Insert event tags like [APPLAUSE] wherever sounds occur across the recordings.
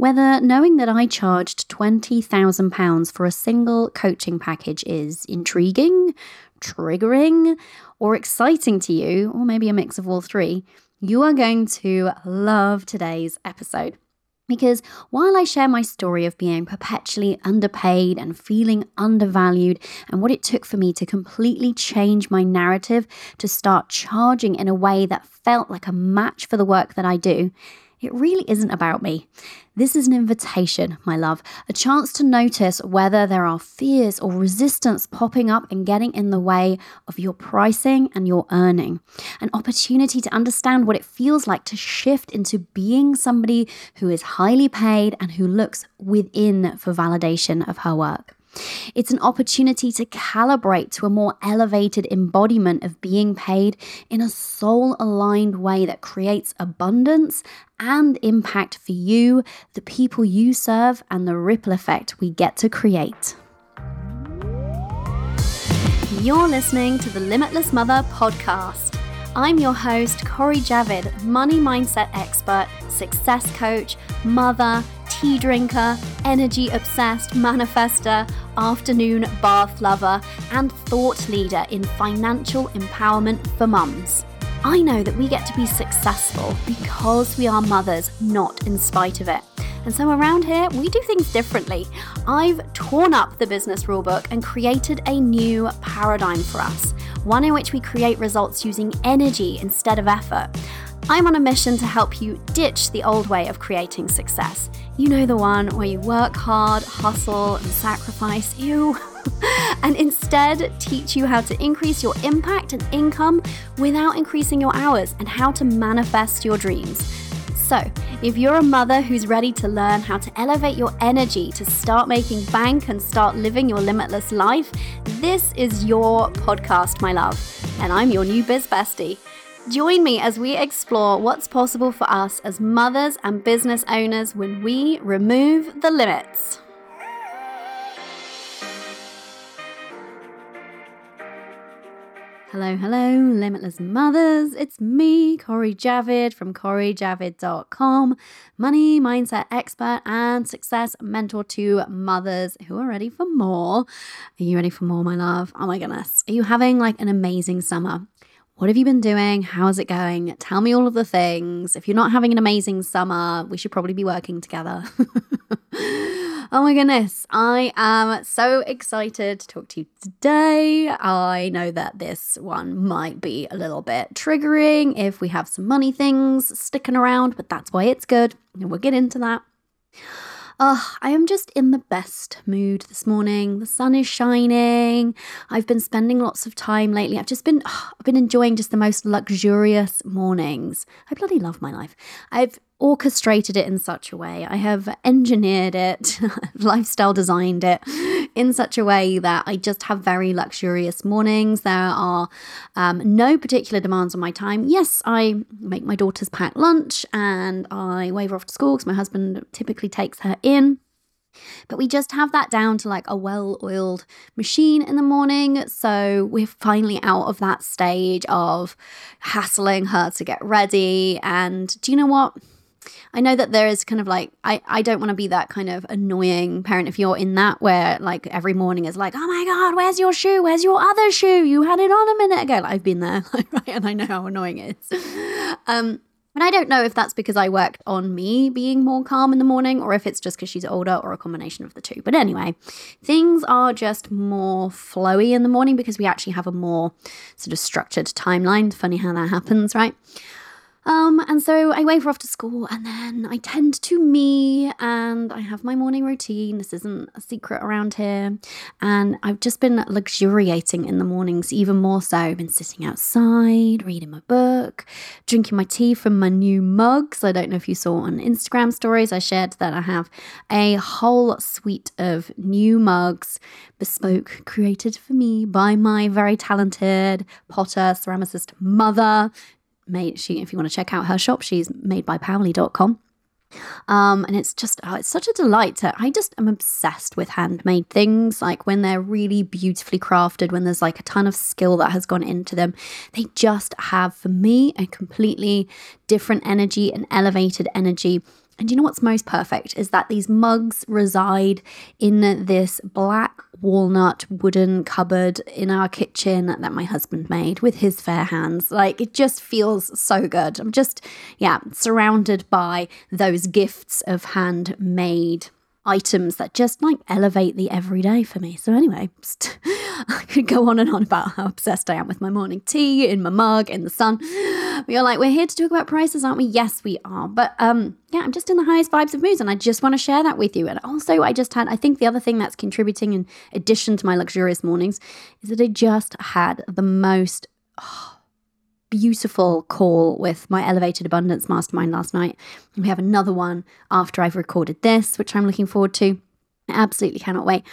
Whether knowing that I charged £20,000 for a single coaching package is intriguing, triggering, or exciting to you, or maybe a mix of all three, you are going to love today's episode. Because while I share my story of being perpetually underpaid and feeling undervalued, and what it took for me to completely change my narrative to start charging in a way that felt like a match for the work that I do, it really isn't about me. This is an invitation, my love, a chance to notice whether there are fears or resistance popping up and getting in the way of your pricing and your earning. An opportunity to understand what it feels like to shift into being somebody who is highly paid and who looks within for validation of her work. It's an opportunity to calibrate to a more elevated embodiment of being paid in a soul aligned way that creates abundance and impact for you, the people you serve, and the ripple effect we get to create. You're listening to the Limitless Mother podcast. I'm your host, Cori Javid, money mindset expert, success coach, mother, tea drinker, energy obsessed manifester, afternoon bath lover, and thought leader in financial empowerment for mums. I know that we get to be successful because we are mothers, not in spite of it. And so around here, we do things differently. I've torn up the business rulebook and created a new paradigm for us, one in which we create results using energy instead of effort. I'm on a mission to help you ditch the old way of creating success. You know the one where you work hard, hustle, and sacrifice, you, [LAUGHS] and instead teach you how to increase your impact and income without increasing your hours and how to manifest your dreams. So, if you're a mother who's ready to learn how to elevate your energy to start making bank and start living your limitless life, this is your podcast, my love. And I'm your new biz bestie. Join me as we explore what's possible for us as mothers and business owners when we remove the limits. Hello, hello, limitless mothers. It's me, Cori Javid from CoriJavid.com, money mindset expert and success mentor to mothers who are ready for more. Are you ready for more, my love? Oh my goodness. Are you having like an amazing summer? What have you been doing? How's it going? Tell me all of the things. If you're not having an amazing summer, we should probably be working together. [LAUGHS] oh my goodness. I am so excited to talk to you today. I know that this one might be a little bit triggering if we have some money things sticking around, but that's why it's good. And we'll get into that. Oh, I am just in the best mood this morning. The sun is shining. I've been spending lots of time lately. I've just been oh, I've been enjoying just the most luxurious mornings. I bloody love my life. I've orchestrated it in such a way. I have engineered it, [LAUGHS] lifestyle designed it in such a way that I just have very luxurious mornings. There are um, no particular demands on my time. Yes, I make my daughter's pack lunch and I wave her off to school because my husband typically takes her in. But we just have that down to like a well oiled machine in the morning. So we're finally out of that stage of hassling her to get ready. And do you know what? I know that there is kind of like I, I don't want to be that kind of annoying parent if you're in that where like every morning is like, oh my god, where's your shoe? Where's your other shoe? You had it on a minute ago. Like, I've been there, [LAUGHS] right? And I know how annoying it is. Um, and I don't know if that's because I worked on me being more calm in the morning or if it's just because she's older or a combination of the two. But anyway, things are just more flowy in the morning because we actually have a more sort of structured timeline. Funny how that happens, right? Um, and so I wave her off to school and then I tend to me and I have my morning routine. This isn't a secret around here. And I've just been luxuriating in the mornings even more so. I've been sitting outside, reading my book, drinking my tea from my new mugs. I don't know if you saw on Instagram stories, I shared that I have a whole suite of new mugs, bespoke, created for me by my very talented potter, ceramicist mother made she if you want to check out her shop she's made by powley.com um, and it's just oh, it's such a delight to I just am obsessed with handmade things. Like when they're really beautifully crafted when there's like a ton of skill that has gone into them they just have for me a completely different energy an elevated energy And you know what's most perfect is that these mugs reside in this black walnut wooden cupboard in our kitchen that my husband made with his fair hands. Like it just feels so good. I'm just, yeah, surrounded by those gifts of handmade items that just like elevate the everyday for me. So, anyway, just, [LAUGHS] I could go on and on about how obsessed I am with my morning tea in my mug in the sun. We are like, we're here to talk about prices, aren't we? Yes, we are. But um, yeah, I'm just in the highest vibes of moods and I just want to share that with you. And also, I just had, I think the other thing that's contributing in addition to my luxurious mornings is that I just had the most. Oh, beautiful call with my Elevated Abundance Mastermind last night. And we have another one after I've recorded this, which I'm looking forward to. I absolutely cannot wait.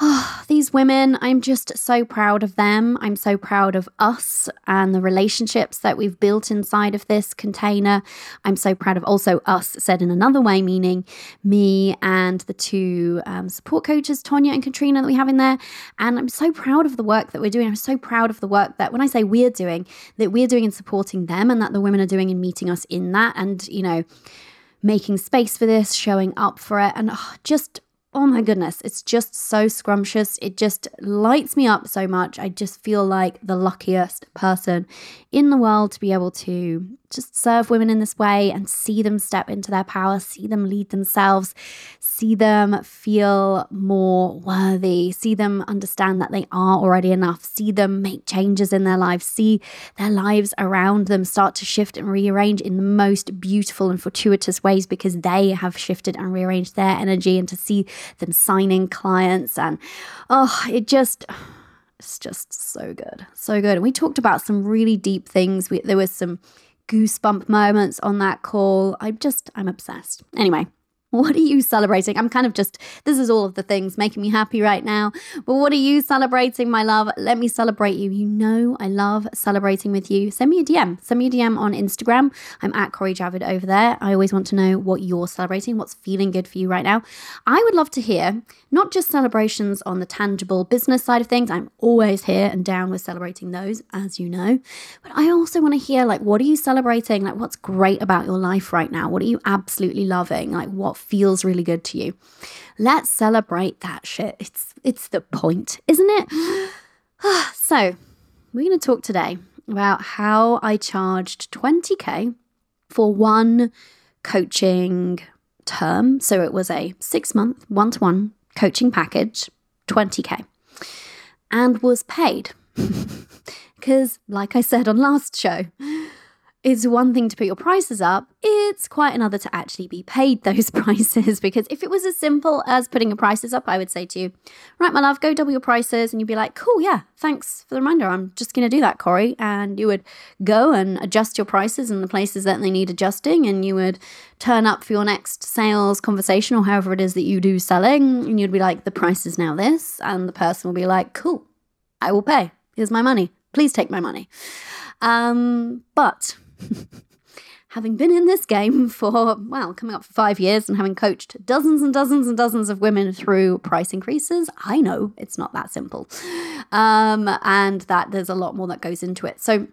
Oh, [SIGHS] these women, I'm just so proud of them. I'm so proud of us and the relationships that we've built inside of this container. I'm so proud of also us, said in another way, meaning me and the two um, support coaches, Tonya and Katrina, that we have in there. And I'm so proud of the work that we're doing. I'm so proud of the work that when I say we're doing, that we're doing in supporting them and that the women are doing in meeting us in that. And, you know, making space for this, showing up for it, and oh, [SIGHS] just oh my goodness, it's just so scrumptious. It just lights me up so much. I just feel like the luckiest person in the world to be able to just serve women in this way and see them step into their power, see them lead themselves, see them feel more worthy, see them understand that they are already enough, see them make changes in their lives, see their lives around them start to shift and rearrange in the most beautiful and fortuitous ways because they have shifted and rearranged their energy and to see them signing clients and oh, it just it's just so good. So good. And we talked about some really deep things. We, there was some goosebump moments on that call. I'm just, I'm obsessed. Anyway, [LAUGHS] what are you celebrating? I'm kind of just, this is all of the things making me happy right now. But what are you celebrating, my love? Let me celebrate you. You know, I love celebrating with you. Send me a DM. Send me a DM on Instagram. I'm at Cori Javid over there. I always want to know what you're celebrating, what's feeling good for you right now. I would love to hear not just celebrations on the tangible business side of things. I'm always here and down with celebrating those, as you know. But I also want to hear, like, what are you celebrating? Like, what's great about your life right now? What are you absolutely loving? Like, what feels really good to you. Let's celebrate that shit. It's it's the point, isn't it? [SIGHS] so, we're going to talk today about how I charged 20k for one coaching term. So it was a 6 month one-to-one coaching package, 20k. And was paid [LAUGHS] because like I said on last show, it's one thing to put your prices up, it's quite another to actually be paid [LAUGHS] those prices. Because if it was as simple as putting your prices up, I would say to you, right, my love, go double your prices. And you'd be like, cool, yeah, thanks for the reminder. I'm just going to do that, Cori. And you would go and adjust your prices in the places that they need adjusting. And you would turn up for your next sales conversation or however it is that you do selling. And you'd be like, the price is now this. And the person will be like, cool, I will pay. Here's my money. Please take my money. Um, but [LAUGHS] having been in this game for, well, coming up for five years and having coached dozens and dozens and dozens of women through price increases, I know it's not that simple. Um, and that there's a lot more that goes into it. So,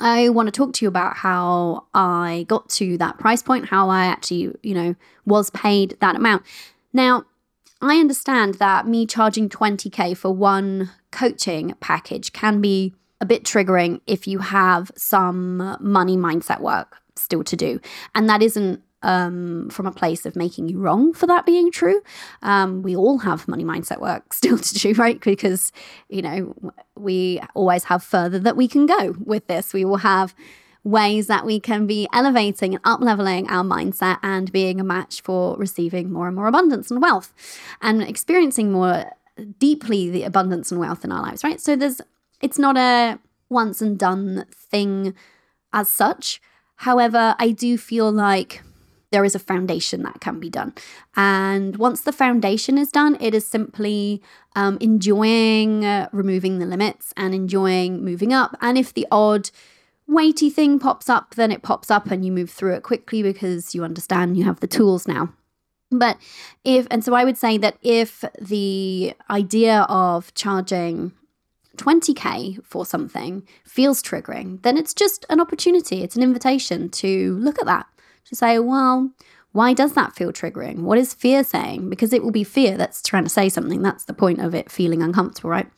I want to talk to you about how I got to that price point, how I actually, you know, was paid that amount. Now, I understand that me charging 20K for one coaching package can be a bit triggering if you have some money mindset work still to do. And that isn't um, from a place of making you wrong for that being true. Um, we all have money mindset work [LAUGHS] still to do, right? Because, you know, we always have further that we can go with this. We will have ways that we can be elevating and up leveling our mindset and being a match for receiving more and more abundance and wealth and experiencing more deeply the abundance and wealth in our lives, right? So there's it's not a once and done thing as such. However, I do feel like there is a foundation that can be done. And once the foundation is done, it is simply um, enjoying uh, removing the limits and enjoying moving up. And if the odd weighty thing pops up, then it pops up and you move through it quickly because you understand you have the tools now. But if, and so I would say that if the idea of charging 20k for something feels triggering, then it's just an opportunity, it's an invitation to look at that, to say, well, Why does that feel triggering? What is fear saying? Because it will be fear that's trying to say something. That's the point of it feeling uncomfortable, right?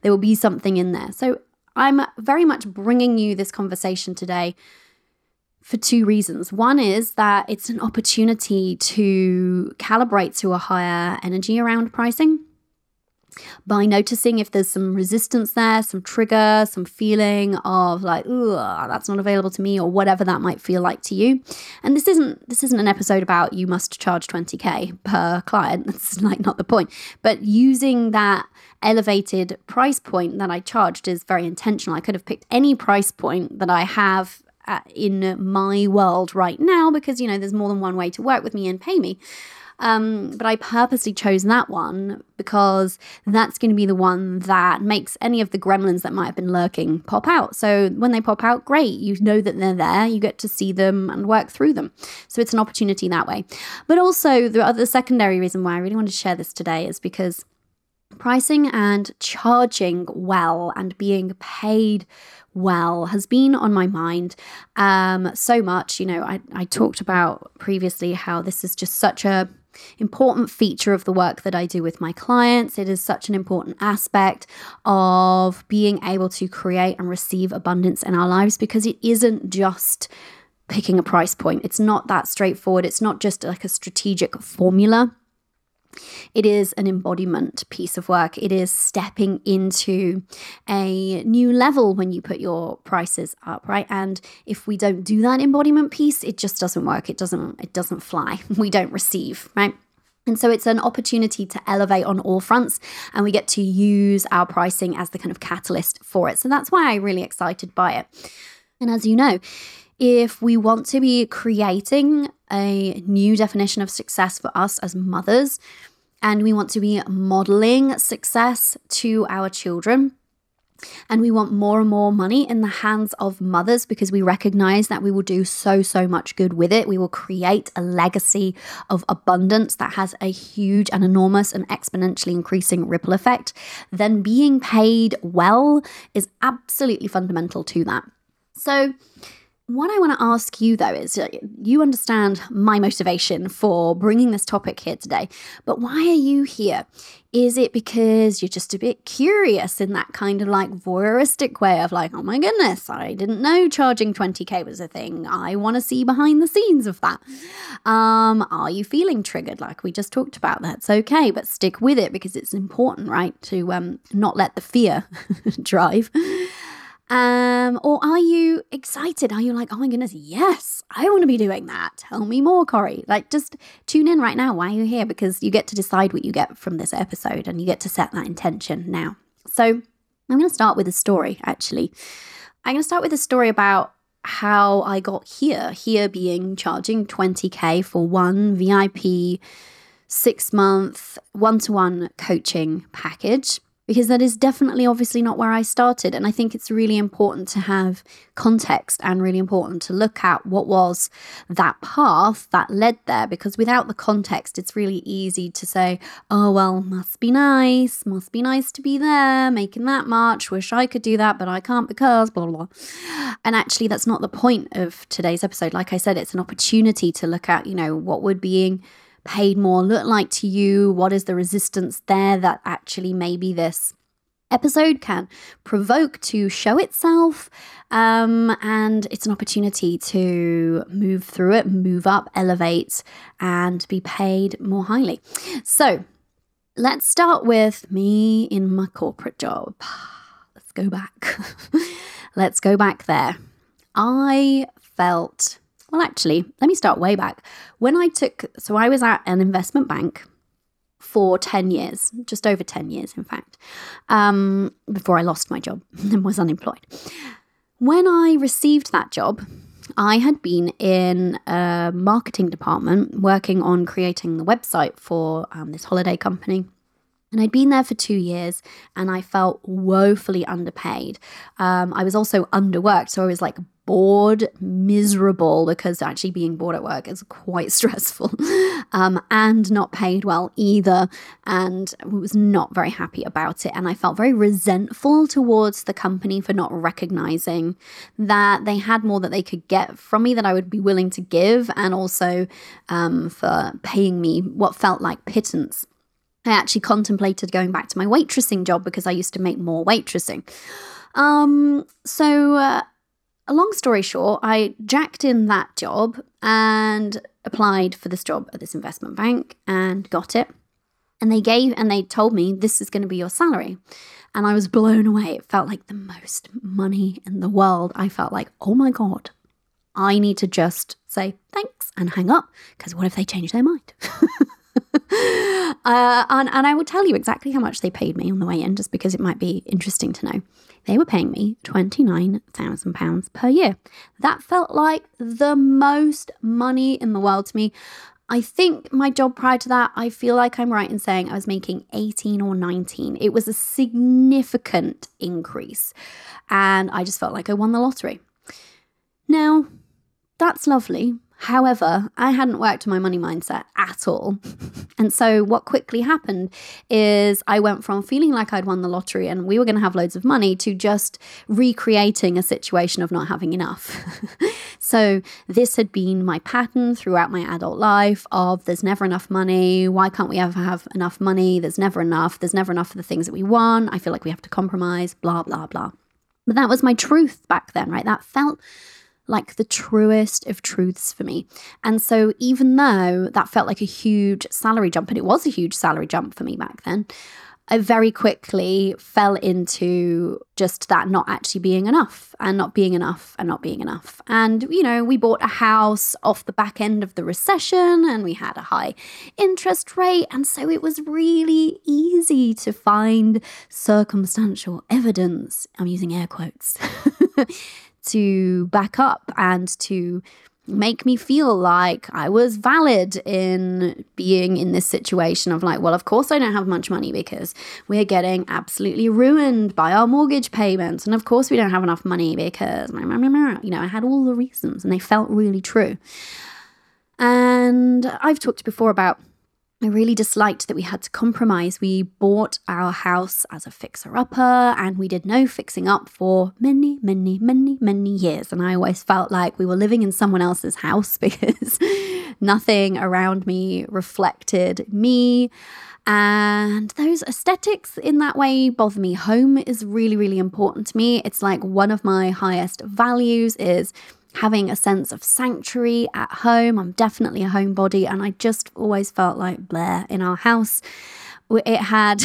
There will be something in there. So I'm very much bringing you this conversation today for two reasons. One is that it's an opportunity to calibrate to a higher energy around pricing by noticing if there's some resistance there, some trigger, some feeling of like, ooh, that's not available to me, or whatever that might feel like to you. And this isn't this isn't an episode about you must charge 20k per client. [LAUGHS] That's like not the point. But using that elevated price point that I charged is very intentional. I could have picked any price point that I have uh, in my world right now because you know there's more than one way to work with me and pay me. Um, but I purposely chose that one because that's going to be the one that makes any of the gremlins that might have been lurking pop out. So when they pop out, great. You know that they're there. You get to see them and work through them. So it's an opportunity that way. But also, the other secondary reason why I really wanted to share this today is because pricing and charging well and being paid well has been on my mind um, so much. You know, I, I talked about previously how this is just such a important feature of the work that I do with my clients. It is such an important aspect of being able to create and receive abundance in our lives because it isn't just picking a price point. It's not that straightforward. It's not just like a strategic formula. It is an embodiment piece of work. It is stepping into a new level when you put your prices up, right? And if we don't do that embodiment piece, it just doesn't work. It doesn't it doesn't fly. [LAUGHS] We don't receive, right? And so it's an opportunity to elevate on all fronts, and we get to use our pricing as the kind of catalyst for it. So that's why I'm really excited by it. And as you know, if we want to be creating a new definition of success for us as mothers, and we want to be modeling success to our children, and we want more and more money in the hands of mothers because we recognize that we will do so, so much good with it. We will create a legacy of abundance that has a huge and enormous and exponentially increasing ripple effect. Then being paid well is absolutely fundamental to that. So, what I want to ask you though is uh, you understand my motivation for bringing this topic here today, but why are you here? Is it because you're just a bit curious in that kind of like voyeuristic way of like, oh my goodness, I didn't know charging 20k was a thing. I want to see behind the scenes of that. Um, are you feeling triggered like we just talked about? That's okay, but stick with it because it's important, right? To um, not let the fear [LAUGHS] drive. Um, or are you excited? Are you like, oh my goodness, yes, I want to be doing that. Tell me more, Cori. Like, just tune in right now. Why are you here? Because you get to decide what you get from this episode and you get to set that intention now. So, I'm going to start with a story, actually. I'm going to start with a story about how I got here. Here being charging 20K for one VIP six month one to one coaching package because that is definitely obviously not where I started. And I think it's really important to have context and really important to look at what was that path that led there. Because without the context, it's really easy to say, oh, well, must be nice, must be nice to be there, making that much, wish I could do that, but I can't because blah, blah, blah. And actually, that's not the point of today's episode. Like I said, it's an opportunity to look at, you know, what would being paid more look like to you? What is the resistance there that actually maybe this episode can provoke to show itself? Um, and it's an opportunity to move through it, move up, elevate, and be paid more highly. So let's start with me in my corporate job. [SIGHS] Let's go back. [LAUGHS] let's go back there. I felt well, actually, let me start way back. When I took, so I was at an investment bank for 10 years, just over 10 years, in fact, um, before I lost my job [LAUGHS] and was unemployed. When I received that job, I had been in a marketing department working on creating the website for um, this holiday company. And I'd been there for two years and I felt woefully underpaid. Um, I was also underworked. So I was like bored, miserable, because actually being bored at work is quite [LAUGHS] stressful, um, and not paid well either. And was not very happy about it. And I felt very resentful towards the company for not recognizing that they had more that they could get from me that I would be willing to give, and also um, for paying me what felt like pittance. I actually contemplated going back to my waitressing job because I used to make more waitressing. Um, so, uh, a long story short, I jacked in that job and applied for this job at this investment bank and got it. And they gave and they told me this is going to be your salary. And I was blown away. It felt like the most money in the world. I felt like, oh my God, I need to just say thanks and hang up because what if they change their mind? [LAUGHS] uh, and, and I will tell you exactly how much they paid me on the way in, just because it might be interesting to know. They were paying me £29,000 per year. That felt like the most money in the world to me. I think my job prior to that, I feel like I'm right in saying I was making 18 or 19. It was a significant increase. And I just felt like I won the lottery. Now, that's lovely. However, I hadn't worked on my money mindset at all. And so, what quickly happened is I went from feeling like I'd won the lottery and we were going to have loads of money to just recreating a situation of not having enough. [LAUGHS] so, this had been my pattern throughout my adult life of there's never enough money. Why can't we ever have enough money? There's never enough. There's never enough for the things that we want. I feel like we have to compromise, blah, blah, blah. But that was my truth back then, right? That felt like the truest of truths for me. And so, even though that felt like a huge salary jump, and it was a huge salary jump for me back then, I very quickly fell into just that not actually being enough and not being enough and not being enough. And, you know, we bought a house off the back end of the recession and we had a high interest rate. And so it was really easy to find circumstantial evidence. I'm using air quotes. [LAUGHS] to back up and to make me feel like I was valid in being in this situation of like, well, of course I don't have much money because we're getting absolutely ruined by our mortgage payments. And of course we don't have enough money because, you know, I had all the reasons and they felt really true. And I've talked before about I really disliked that we had to compromise. We bought our house as a fixer upper and we did no fixing up for many, many, many, many years. And I always felt like we were living in someone else's house [LAUGHS] because nothing around me reflected me. And those aesthetics in that way bother me. Home is really, really important to me. It's like one of my highest values is having a sense of sanctuary at home. I'm definitely a homebody, and I just always felt like Blair in our house. It had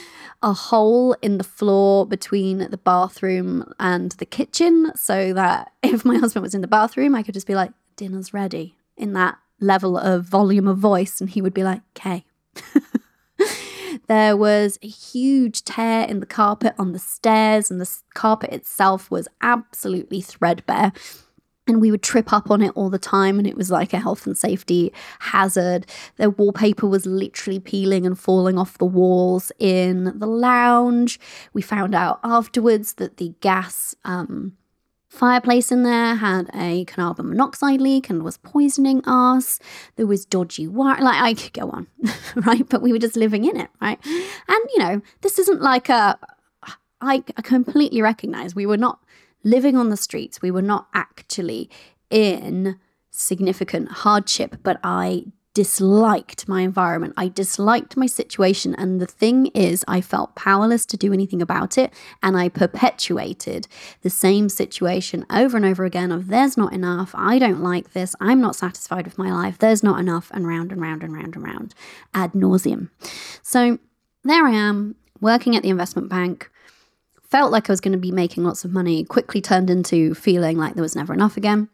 [LAUGHS] a hole in the floor between the bathroom and the kitchen, so that [LAUGHS] if my husband was in the bathroom, I could just be like, dinner's ready in that level of volume of voice, and he would be like, okay. [LAUGHS] there was a huge tear in the carpet on the stairs, and the carpet itself was absolutely threadbare and we would trip up on it all the time and it was like a health and safety hazard. The wallpaper was literally peeling and falling off the walls in the lounge. We found out afterwards that the gas um, fireplace in there had a carbon monoxide leak and was poisoning us. There was dodgy wire like i could go on [LAUGHS] right? But we were just living in it right? And you know this isn't like a I, I completely recognize we were not living on the streets. We were not actually in significant hardship, but I disliked my environment. I disliked my situation. And the thing is, I felt powerless to do anything about it. And I perpetuated the same situation over and over again of there's not enough. I don't like this. I'm not satisfied with my life. There's not enough. And round and round and round and round ad nauseum. So there I am working at the investment bank felt like I was going to be making lots of money quickly turned into feeling like there was never enough again.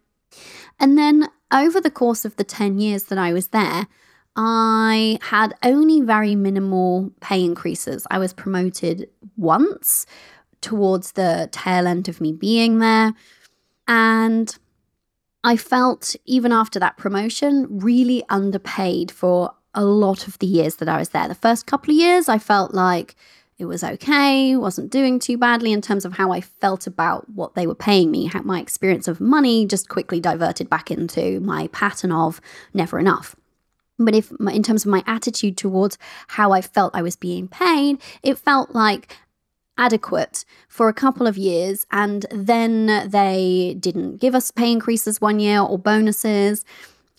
And then over the course of the 10 years that I was there, I had only very minimal pay increases. I was promoted once towards the tail end of me being there. And I felt, even after that promotion, really underpaid for a lot of the years that I was there. The first couple of years, I felt like it was okay, wasn't doing too badly in terms of how I felt about what they were paying me. How my experience of money just quickly diverted back into my pattern of never enough. But if in terms of my attitude towards how I felt I was being paid, it felt like adequate for a couple of years and then they didn't give us pay increases one year or bonuses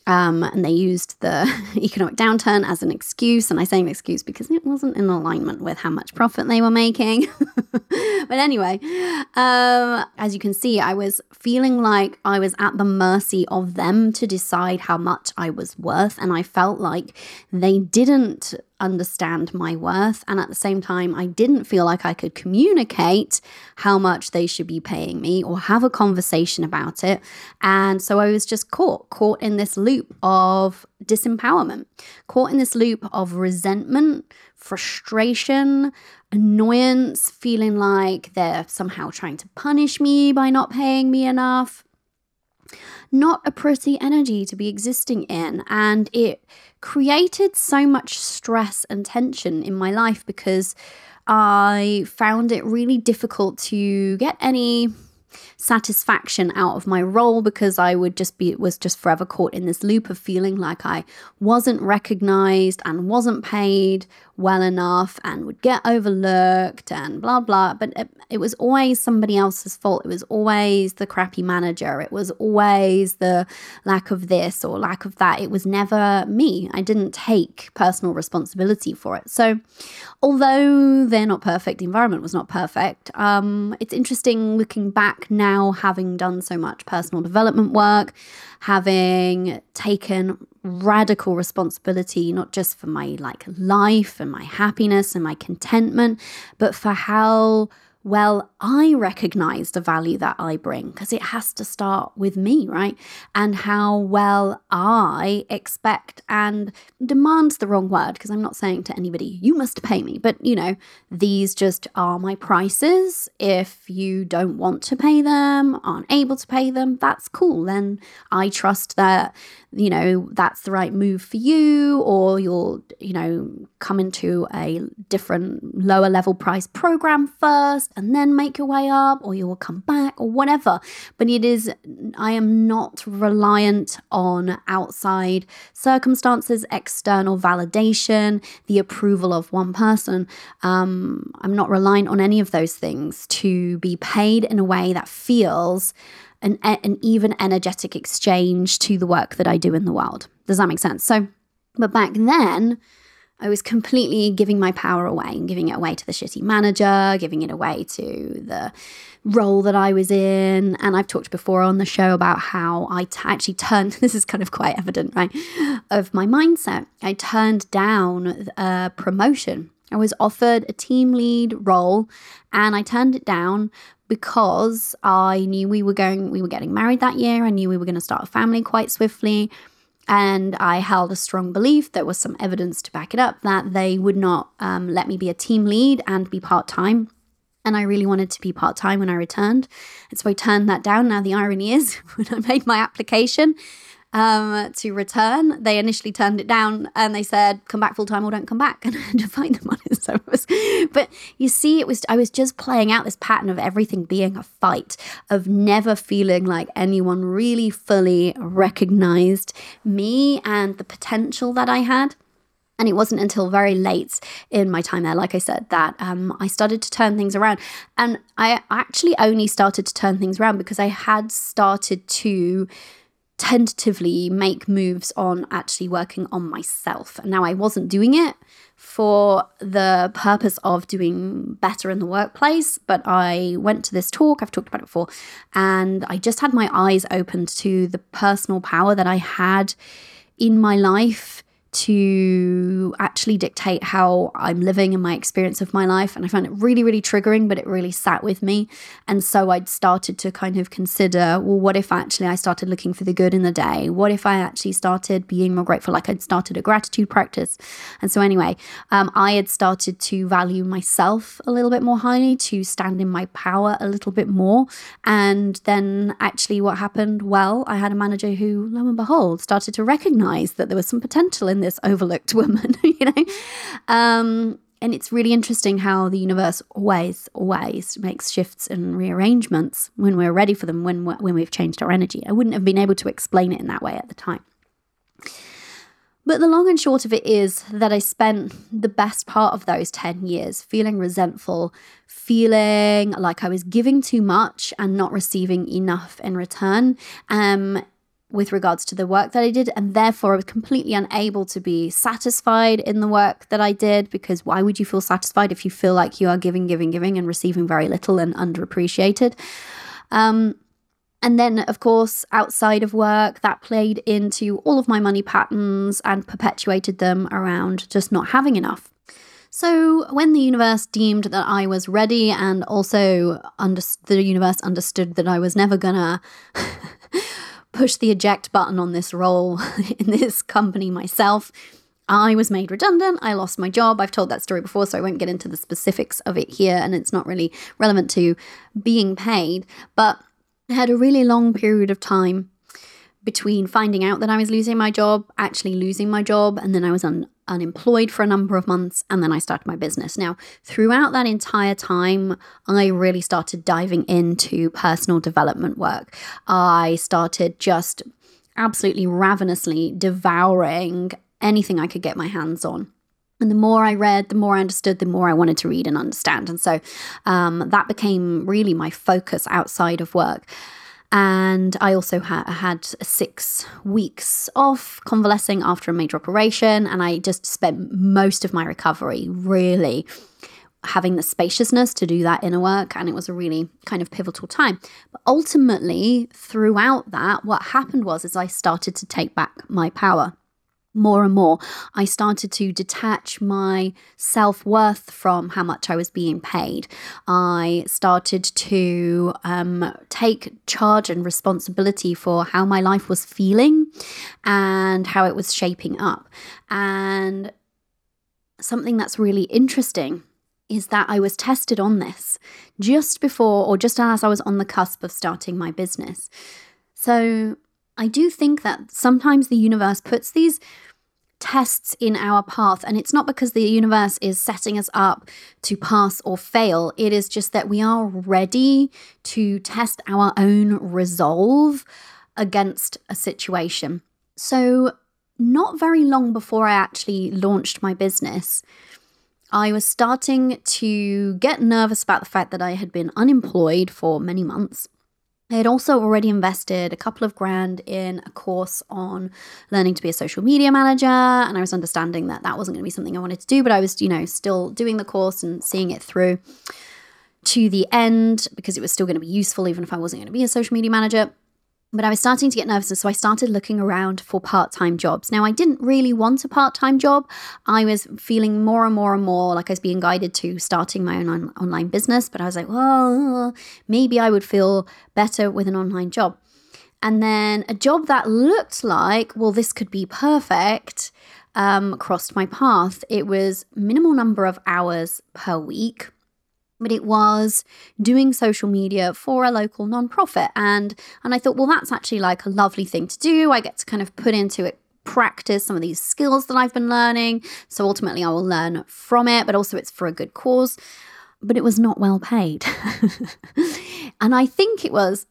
um, and they used the [LAUGHS] economic downturn as an excuse. And I say an excuse because it wasn't in alignment with how much profit they were making. [LAUGHS] but anyway, um, as you can see, I was feeling like I was at the mercy of them to decide how much I was worth. And I felt like they didn't understand my worth. And at the same time, I didn't feel like I could communicate how much they should be paying me or have a conversation about it. And so I was just caught, caught in this loop of disempowerment, caught in this loop of resentment, frustration, annoyance, feeling like they're somehow trying to punish me by not paying me enough not a pretty energy to be existing in. And it created so much stress and tension in my life because I found it really difficult to get any satisfaction out of my role because I would just be was just forever caught in this loop of feeling like I wasn't recognized and wasn't paid well enough and would get overlooked and blah blah. But it, it was always somebody else's fault. It was always the crappy manager. It was always the lack of this or lack of that. It was never me. I didn't take personal responsibility for it. So although they're not perfect the environment was not perfect um, it's interesting looking back now having done so much personal development work having taken radical responsibility not just for my like life and my happiness and my contentment but for how well, I recognize the value that I bring because it has to start with me, right? And how well I expect and demands the wrong word because I'm not saying to anybody, you must pay me. But, you know, these just are my prices. If you don't want to pay them, aren't able to pay them, that's cool. Then I trust that, you know, that's the right move for you, or you'll, you know, come into a different lower level price program first and then make your way up, or you will come back, or whatever. But it is, I am not reliant on outside circumstances, external validation, the approval of one person. Um, I'm not reliant on any of those things to be paid in a way that feels an, an even energetic exchange to the work that I do in the world. Does that make sense? So, but back then, I was completely giving my power away and giving it away to the shitty manager, giving it away to the role that I was in. And I've talked before on the show about how I t- actually turned, [LAUGHS] this is kind of quite evident, right, of my mindset. I turned down a promotion. I was offered a team lead role and I turned it down because I knew we were going, we were getting married that year. I knew we were going to start a family quite swiftly. And I held a strong belief, there was some evidence to back it up, that they would not um, let me be a team lead and be part time. And I really wanted to be part time when I returned. And so I turned that down. Now, the irony is, [LAUGHS] when I made my application, um, to return. They initially turned it down and they said, come back full time or don't come back. [LAUGHS] And I had to find them on [LAUGHS] it. So but you see, it was, I was just playing out this pattern of everything being a fight, of never feeling like anyone really fully recognized me and the potential that I had. And it wasn't until very late in my time there, like I said, that um, I started to turn things around. And I actually only started to turn things around because I had started to tentatively make moves on actually working on myself. And now I wasn't doing it for the purpose of doing better in the workplace, but I went to this talk, I've talked about it before, and I just had my eyes opened to the personal power that I had in my life to actually dictate how I'm living and my experience of my life. And I found it really, really triggering, but it really sat with me. And so I'd started to kind of consider well, what if actually I started looking for the good in the day? What if I actually started being more grateful? Like I'd started a gratitude practice. And so, anyway, um, I had started to value myself a little bit more highly, to stand in my power a little bit more. And then actually, what happened? Well, I had a manager who, lo and behold, started to recognize that there was some potential in this overlooked [LAUGHS] woman, you know? Um, and it's really interesting how the universe always, always makes shifts and rearrangements when we're ready for them, when, when we've changed our energy. I wouldn't have been able to explain it in that way at the time. But the long and short of it is that I spent the best part of those 10 years feeling resentful, feeling like I was giving too much and not receiving enough in return. Um, with regards to the work that I did, and therefore I was completely unable to be satisfied in the work that I did because why would you feel satisfied if you feel like you are giving, giving, giving and receiving very little and underappreciated? Um, and then, of course, outside of work, that played into all of my money patterns and perpetuated them around just not having enough. So, when the universe deemed that I was ready, and also under- the universe understood that I was never gonna [LAUGHS] push the eject button on this role [LAUGHS] in this company myself, I was made redundant. I lost my job. I've told that story before, so I won't get into the specifics of it here, and it's not really relevant to being paid. But I had a really long period of time between finding out that I was losing my job, actually losing my job, and then I was un- unemployed for a number of months, and then I started my business. Now, throughout that entire time, I really started diving into personal development work. I started just absolutely ravenously devouring anything I could get my hands on. And the more I read, the more I understood, the more I wanted to read and understand. And so um, that became really my focus outside of work. And I also ha- had six weeks off convalescing after a major operation. And I just spent most of my recovery really having the spaciousness to do that inner work. And it was a really kind of pivotal time. But ultimately, throughout that, what happened was is I started to take back my power more and more, I started to detach my self worth from how much I was being paid. I started to um, take charge and responsibility for how my life was feeling and how it was shaping up. And something that's really interesting is that I was tested on this just before or just as I was on the cusp of starting my business. So I do think that sometimes the universe puts these tests in our path. And it's not because the universe is setting us up to pass or fail, it is just that we are ready to test our own resolve against a situation. So, not very long before I actually launched my business, I was starting to get nervous about the fact that I had been unemployed for many months. I had also already invested a couple of grand in a course on learning to be a social media manager, and I was understanding that that wasn't going to be something I wanted to do, but I was, you know, still doing the course and seeing it through to the end because it was still going to be useful even if I wasn't going to be a social media manager. But I was starting to get nervous, so I started looking around for part time jobs. Now, I didn't really want a part time job. I was feeling more and more and more like I was being guided to starting my own on- online business, but I was like, well, maybe I would feel better with an online job. And then a job that looked like, well, this could be perfect, um, crossed my path. It was minimal number of hours per week but it was doing social media for a local nonprofit. And and I thought well that's actually like a lovely thing to do. I get to kind of put into it practice some of these skills that I've been learning. So ultimately I will learn from it but also it's for a good cause. But it was not well paid. [LAUGHS] And I think it was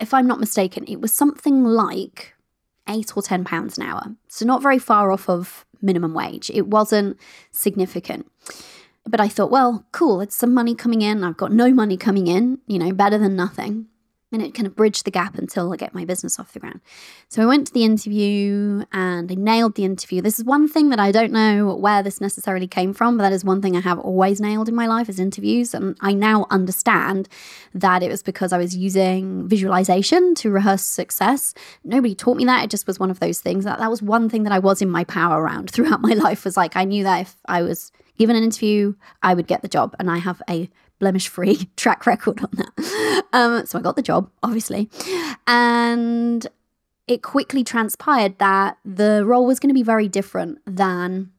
if I'm not mistaken it was something like 8 or 10 pounds an hour. So not very far off of minimum wage. It wasn't significant but I thought, well, cool, it's some money coming in. I've got no money coming in, you know, better than nothing. And it kind of bridged the gap until I get my business off the ground. So I went to the interview and I nailed the interview. This is one thing that I don't know where this necessarily came from, but that is one thing I have always nailed in my life is interviews. And I now understand that it was because I was using visualization to rehearse success. Nobody taught me that. It just was one of those things that that was one thing that I was in my power around [LAUGHS] throughout my life was like I knew that if I was given an interview, I would get the job. And I have a blemish free [LAUGHS] track record on that. Um, so I got the job, obviously. And it quickly transpired that the role was going to be very different than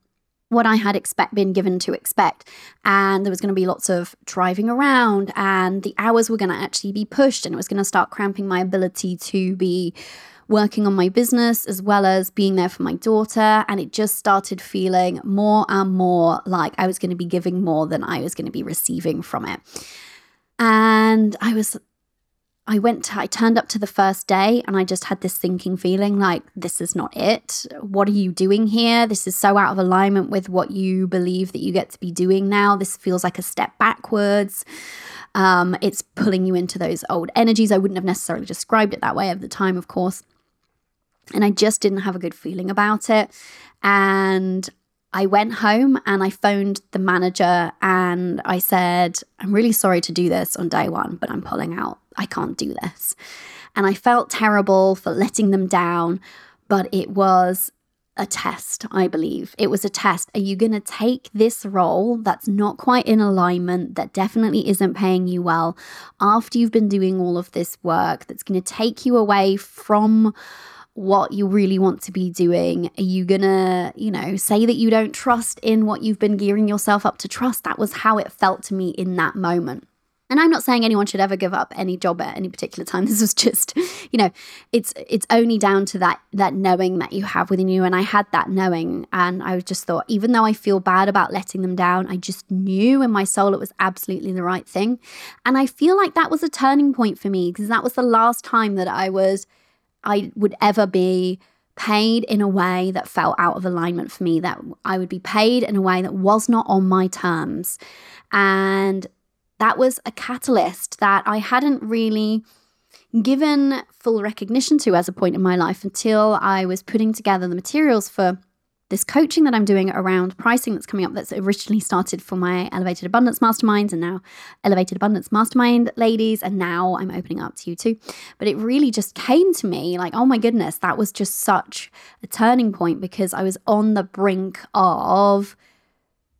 what I had expect been given to expect. And there was going to be lots of driving around, and the hours were going to actually be pushed, and it was going to start cramping my ability to be working on my business as well as being there for my daughter. And it just started feeling more and more like I was going to be giving more than I was going to be receiving from it. And I was I went to, I turned up to the first day and I just had this sinking feeling like, this is not it. What are you doing here? This is so out of alignment with what you believe that you get to be doing now. This feels like a step backwards. Um, it's pulling you into those old energies. I wouldn't have necessarily described it that way at the time, of course. And I just didn't have a good feeling about it. And I went home and I phoned the manager and I said, I'm really sorry to do this on day one, but I'm pulling out. I can't do this. And I felt terrible for letting them down, but it was a test, I believe. It was a test. Are you going to take this role that's not quite in alignment, that definitely isn't paying you well, after you've been doing all of this work that's going to take you away from what you really want to be doing? Are you gonna, you know, say that you don't trust in what you've been gearing yourself up to trust? That was how it felt to me in that moment. And I'm not saying anyone should ever give up any job at any particular time. [LAUGHS] This was just, you know, it's it's only down to that that knowing that you have within you. And I had that knowing, and I just thought, even though I feel bad about letting them down, I just knew in my soul it was absolutely the right thing. And I feel like that was a turning point for me because that was the last time that I was I would ever be paid in a way that felt out of alignment for me, that I would be paid in a way that was not on my terms. And that was a catalyst that I hadn't really given full recognition to as a point in my life until I was putting together the materials for this coaching that I'm doing around pricing that's coming up that's originally started for my Elevated Abundance Masterminds and now Elevated Abundance Mastermind ladies. And now I'm opening up to you too. But it really just came to me like, oh my goodness, that was just such a turning point because I was on the brink of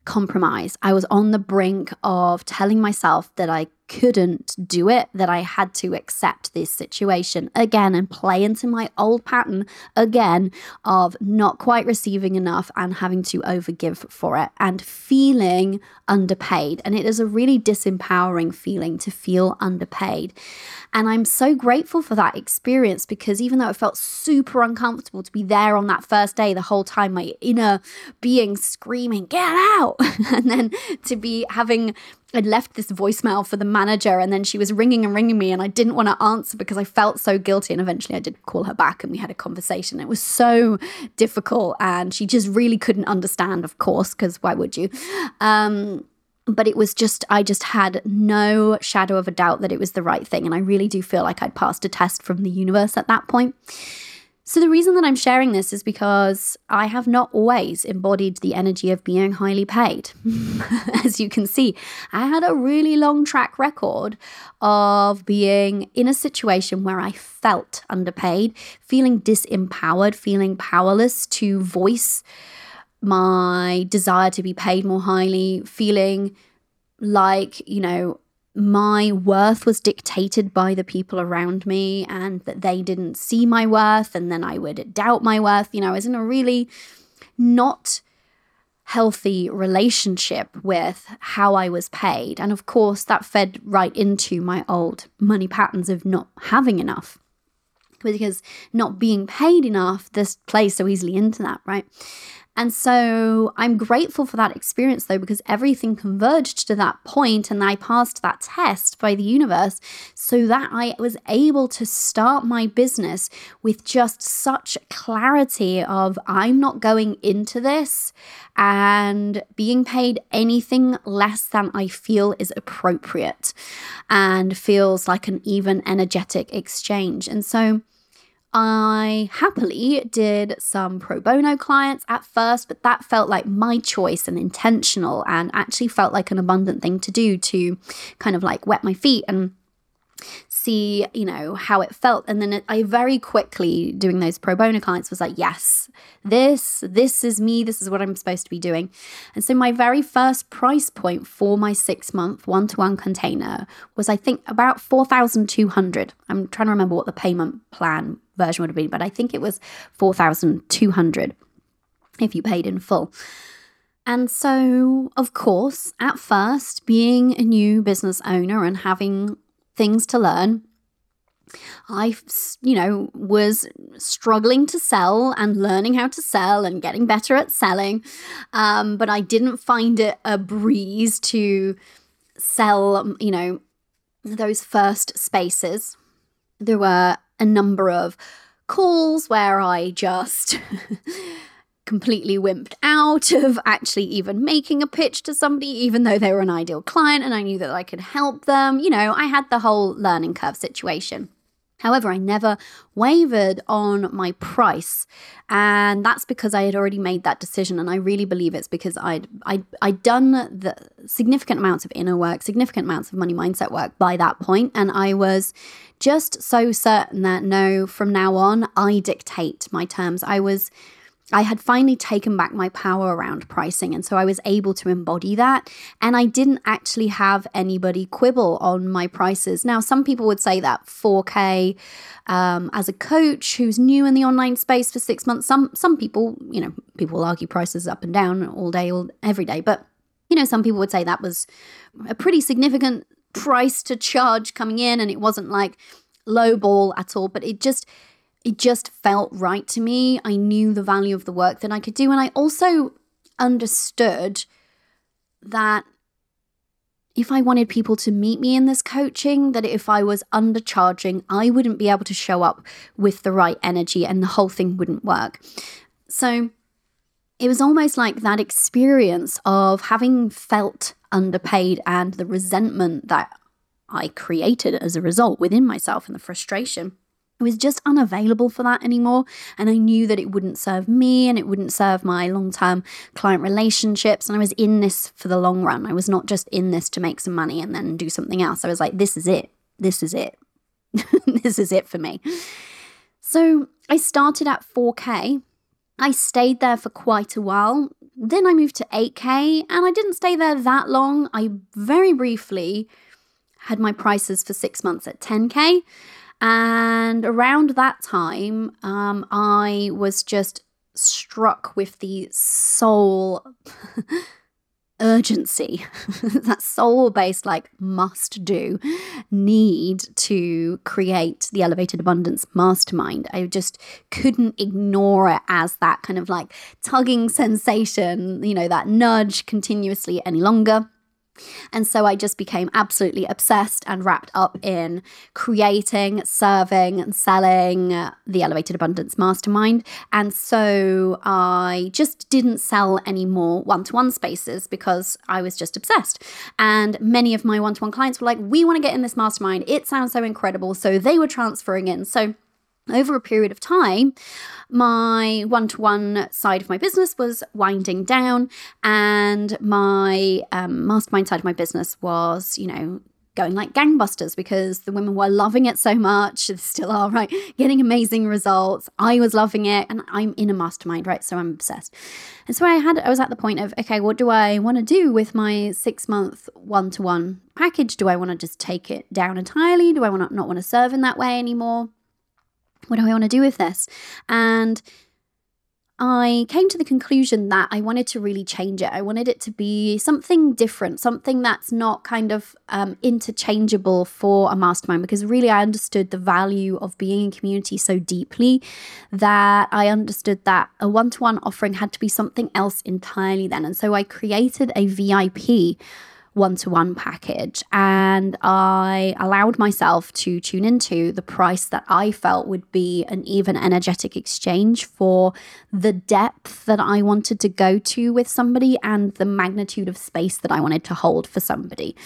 compromise. I was on the brink of telling myself that I couldn't do it, that I had to accept this situation again and play into my old pattern again of not quite receiving enough and having to overgive for it and feeling underpaid. And it is a really disempowering feeling to feel underpaid. And I'm so grateful for that experience because even though it felt super uncomfortable to be there on that first day, the whole time my inner being screaming, get out, [LAUGHS] and then to be having I'd left this voicemail for the manager and then she was ringing and ringing me and I didn't want to answer because I felt so guilty. And eventually I did call her back and we had a conversation. It was so difficult and she just really couldn't understand, of course, because why would you? Um, but it was just, I just had no shadow of a doubt that it was the right thing. And I really do feel like I'd passed a test from the universe at that point. So, the reason that I'm sharing this is because I have not always embodied the energy of being highly paid. [LAUGHS] As you can see, I had a really long track record of being in a situation where I felt underpaid, feeling disempowered, feeling powerless to voice my desire to be paid more highly, feeling like, you know, my worth was dictated by the people around me and that they didn't see my worth and then I would doubt my worth. You know, I was in a really not healthy relationship with how I was paid. And of course, that fed right into my old money patterns of not having enough. Because not being paid enough, this plays so easily into that, right? And so I'm grateful for that experience though, because everything converged to that point and I passed that test by the universe so that I was able to start my business with just such clarity of I'm not going into this and being paid anything less than I feel is appropriate and feels like an even energetic exchange. And so I happily did some pro bono clients at first, but that felt like my choice and intentional and actually felt like an abundant thing to do to kind of like wet my feet and see, you know, how it felt. And then I very quickly doing those pro bono clients was like, yes, this, this is me. This is what I'm supposed to be doing. And so my very first price point for my six month one to one container was, I think, about 4,200. I'm trying to remember what the payment plan version would have been, but I think it was 4,200 if you paid in full. And so, of course, at first, being a new business owner and having things to learn, I, you know, was struggling to sell and learning how to sell and getting better at selling. Um, but I didn't find it a breeze to sell, you know, those first spaces. There were a number of calls where I just [LAUGHS] completely wimped out of actually even making a pitch to somebody, even though they were an ideal client and I knew that I could help them. You know, I had the whole learning curve situation. However, I never wavered on my price. And that's because I had already made that decision. And I really believe it's because I'd, I'd, I'd done the significant amounts of inner work, significant amounts of money mindset work by that point, And I was just so certain that no, from now on, I dictate my terms. I was I had finally taken back my power around pricing. And so I was able to embody that. And I didn't actually have anybody quibble on my prices. Now, some people would say that 4K um, as a coach who's new in the online space for six months, some, some people, you know, people will argue prices up and down all day, all, every day. But, you know, some people would say that was a pretty significant price to charge coming in. And it wasn't like low ball at all. But it just, it just felt right to me. I knew the value of the work that I could do. And I also understood that if I wanted people to meet me in this coaching, that if I was undercharging, I wouldn't be able to show up with the right energy and the whole thing wouldn't work. So it was almost like that experience of having felt underpaid and the resentment that I created as a result within myself and the frustration I was just unavailable for that anymore. And I knew that it wouldn't serve me and it wouldn't serve my long term client relationships. And I was in this for the long run. I was not just in this to make some money and then do something else. I was like, this is it. This is it. [LAUGHS] this is it for me. So I started at 4K. I stayed there for quite a while. Then I moved to 8K and I didn't stay there that long. I very briefly had my prices for six months at 10K. And around that time, um, I was just struck with the soul [LAUGHS] urgency, [LAUGHS] that soul based, like, must do need to create the Elevated Abundance Mastermind. I just couldn't ignore it as that kind of like tugging sensation, you know, that nudge continuously any longer. And so I just became absolutely obsessed and wrapped up in creating, serving, and selling the Elevated Abundance Mastermind. And so I just didn't sell any more one to one spaces because I was just obsessed. And many of my one to one clients were like, We want to get in this mastermind. It sounds so incredible. So they were transferring in. So over a period of time, my one to one side of my business was winding down, and my um, mastermind side of my business was, you know, going like gangbusters because the women were loving it so much. They still are, right? Getting amazing results. I was loving it, and I'm in a mastermind, right? So I'm obsessed. And so I had, I was at the point of, okay, what do I want to do with my six month one to one package? Do I want to just take it down entirely? Do I want to not want to serve in that way anymore? What do I want to do with this? And I came to the conclusion that I wanted to really change it. I wanted it to be something different, something that's not kind of um, interchangeable for a mastermind, because really I understood the value of being in community so deeply that I understood that a one to one offering had to be something else entirely then. And so I created a VIP one to one package. And I allowed myself to tune into the price that I felt would be an even energetic exchange for the depth that I wanted to go to with somebody and the magnitude of space that I wanted to hold for somebody.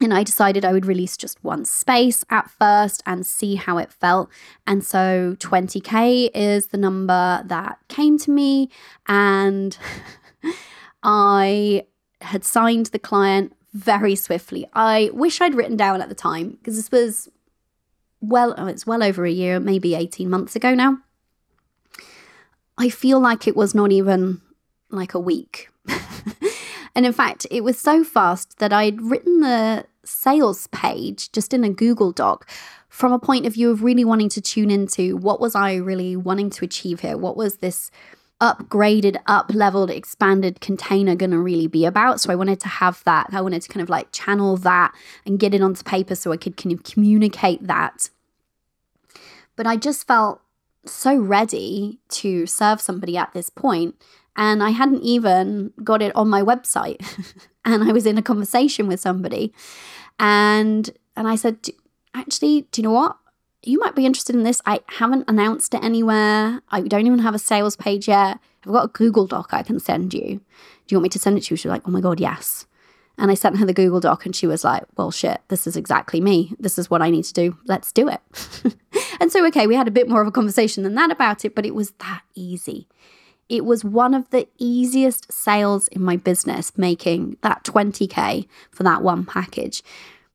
And I decided I would release just one space at first and see how it felt. And so 20K is the number that came to me. And [LAUGHS] I had signed the client very swiftly. I wish I'd written down at the time because this was well, oh, it's well over a year, maybe 18 months ago now. I feel like it was not even like a week. [LAUGHS] and in fact, it was so fast that I'd written the sales page just in a Google Doc from a point of view of really wanting to tune into what was I really wanting to achieve here? What was this upgraded, up leveled, expanded container going to really be about. So I wanted to have that. I wanted to kind of like channel that and get it onto paper so I could kind of communicate that But I just felt so ready to serve somebody at this point and I hadn't even got it on my website. [LAUGHS] and I was in a conversation with somebody and and I said, "Actually, do you know what? You might be interested in this. I haven't announced it anywhere. I don't even have a sales page yet. I've got a Google Doc I can send you. Do you want me to send it to you?" She was like, "Oh my god, yes." And I sent her the Google Doc and she was like, well, shit, this is exactly me. This is what I need to do. Let's do it. [LAUGHS] and so, okay, we had a bit more of a conversation than that about it, but it was that easy. It was one of the easiest sales in my business, making that 20K for that one package.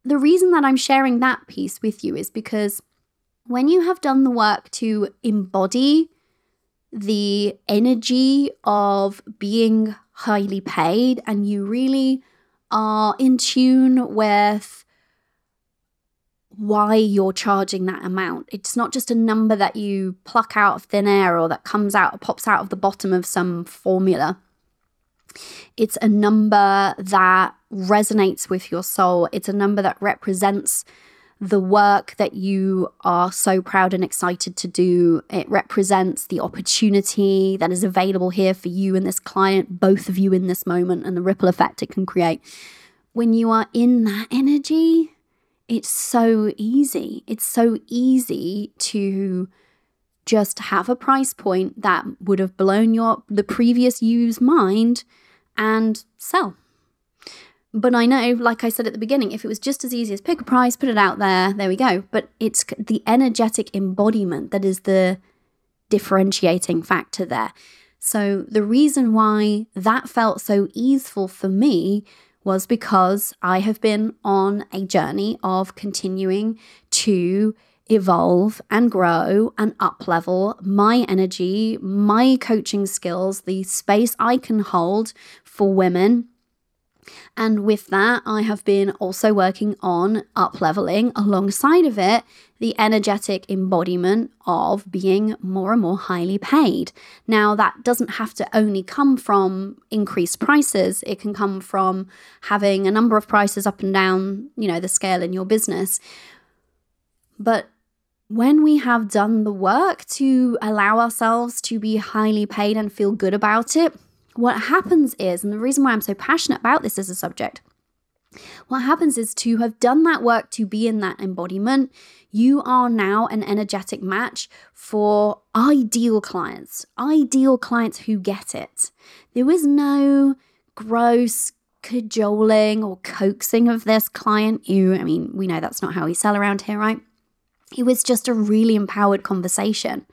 The reason that I'm sharing that piece with you is because when you have done the work to embody the energy of being highly paid and you really are in tune with why you're charging that amount. It's not just a number that you pluck out of thin air or that comes out, pops out of the bottom of some formula. It's a number that resonates with your soul. It's a number that represents the work that you are so proud and excited to do. It represents the opportunity that is available here for you and this client, both of you in this moment, and the ripple effect it can create. When you are in that energy, it's so easy. It's so easy to just have a price point that would have blown your the previous you's mind and sell. But I know, like I said at the beginning, if it was just as easy as pick a price, put it out there, there we go. But it's the energetic embodiment that is the differentiating factor there. So the reason why that felt so easeful for me was because I have been on a journey of continuing to evolve and grow and up level my energy, my coaching skills, the space I can hold for women and with that, I have been also working on up leveling alongside of it the energetic embodiment of being more and more highly paid. Now, that doesn't have to only come from increased prices, it can come from having a number of prices up and down, you know, the scale in your business. But when we have done the work to allow ourselves to be highly paid and feel good about it, what happens is, and the reason why I'm so passionate about this as a subject, what happens is to have done that work to be in that embodiment, you are now an energetic match for ideal clients, ideal clients who get it. There is no gross cajoling or coaxing of this client. You, I mean, we know that's not how we sell around here, right? It was just a really empowered conversation.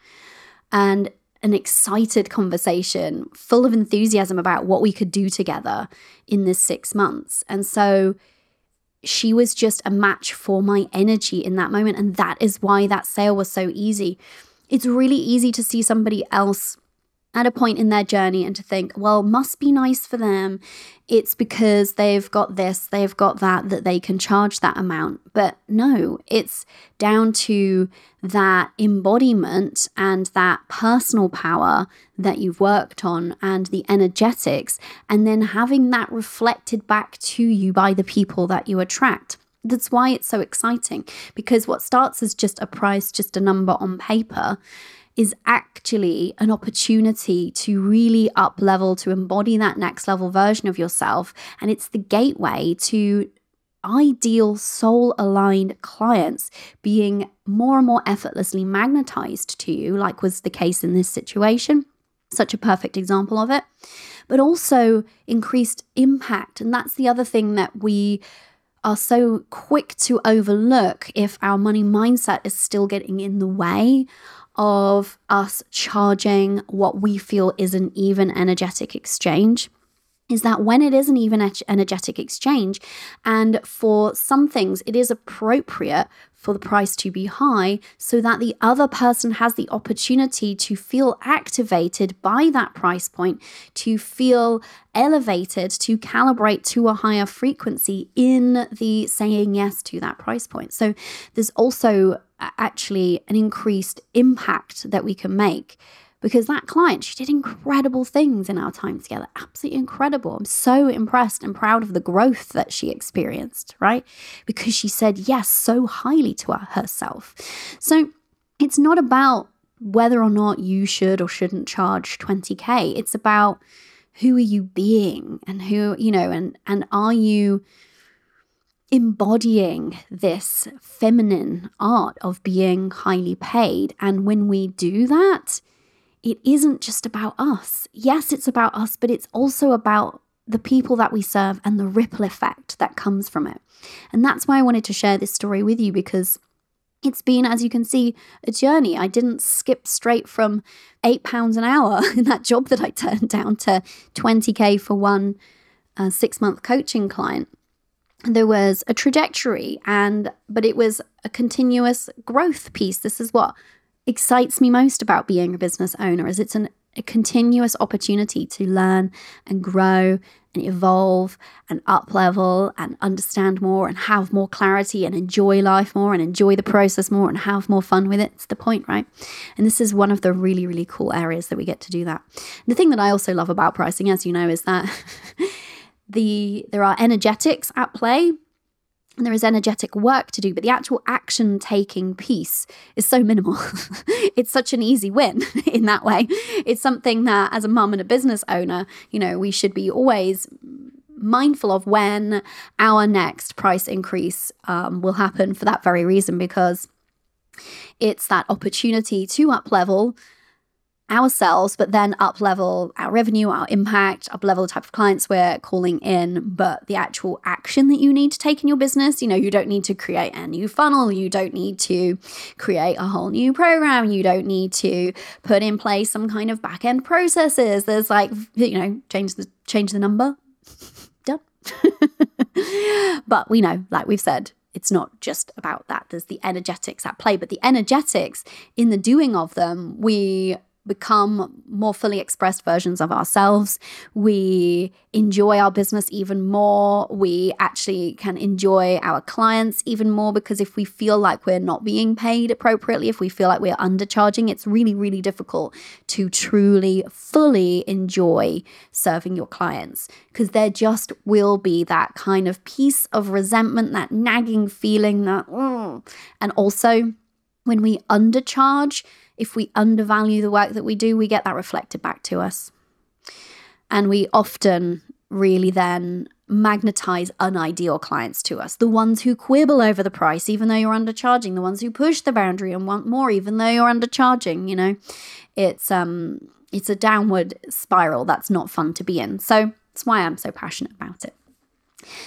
And an excited conversation full of enthusiasm about what we could do together in this six months. And so she was just a match for my energy in that moment. And that is why that sale was so easy. It's really easy to see somebody else at a point in their journey and to think, well, must be nice for them. It's because they've got this, they've got that, that they can charge that amount. But no, it's down to that embodiment and that personal power that you've worked on and the energetics, and then having that reflected back to you by the people that you attract. That's why it's so exciting because what starts as just a price, just a number on paper, is actually an opportunity to really up level, to embody that next level version of yourself. And it's the gateway to ideal soul aligned clients being more and more effortlessly magnetized to you, like was the case in this situation. Such a perfect example of it. But also increased impact. And that's the other thing that we are so quick to overlook if our money mindset is still getting in the way of us charging what we feel is an even energetic exchange is that when it is an even energetic exchange, and for some things it is appropriate for the price to be high so that the other person has the opportunity to feel activated by that price point, to feel elevated, to calibrate to a higher frequency in the saying yes to that price point. So there's also actually an increased impact that we can make because that client, she did incredible things in our time together. Absolutely incredible. I'm so impressed and proud of the growth that she experienced, right? Because she said yes so highly to herself. So it's not about whether or not you should or shouldn't charge 20k. It's about who are you being and who, you know, and and are you embodying this feminine art of being highly paid. And when we do that, it isn't just about us. Yes, it's about us, but it's also about the people that we serve and the ripple effect that comes from it. And that's why I wanted to share this story with you because it's been, as you can see, a journey. I didn't skip straight from eight pounds an hour [LAUGHS] in that job that I turned down to 20K for one uh, six month coaching client there was a trajectory and but it was a continuous growth piece this is what excites me most about being a business owner is it's an, a continuous opportunity to learn and grow and evolve and up level and understand more and have more clarity and enjoy life more and enjoy the process more and have more fun with it. It's the point, right? And this is one of the really, really cool areas that we get to do that. And the thing that I also love about pricing, as you know, is that [LAUGHS] the there are energetics at play there is energetic work to do, but the actual action taking piece is so minimal. [LAUGHS] it's such an easy win [LAUGHS] in that way. It's something that, as a mum and a business owner, you know, we should be always mindful of when our next price increase um, will happen for that very reason, because it's that opportunity to up level ourselves, but then up level our revenue, our impact, up level the type of clients we're calling in, but the actual action that you need to take in your business. You know, you don't need to create a new funnel, you don't need to create a whole new program, you don't need to put in place some kind of back end processes. There's like, you know, change the change the number. [LAUGHS] Done. [LAUGHS] but we know, like we've said, it's not just about that. There's the energetics at play, but the energetics in the doing of them, we become more fully expressed versions of ourselves. We enjoy our business even more. We actually can enjoy our clients even more because if we feel like we're not being paid appropriately, if we feel like we're undercharging, it's really, really difficult to truly, fully enjoy serving your clients because there just will be that kind of piece of resentment, that nagging feeling that, mm. and also when we undercharge, if we undervalue the work that we do, we get that reflected back to us. And we often really then magnetize unideal clients to us. The ones who quibble over the price, even though you're undercharging, the ones who push the boundary and want more, even though you're undercharging, you know, it's um it's a downward spiral that's not fun to be in. So that's why I'm so passionate about it.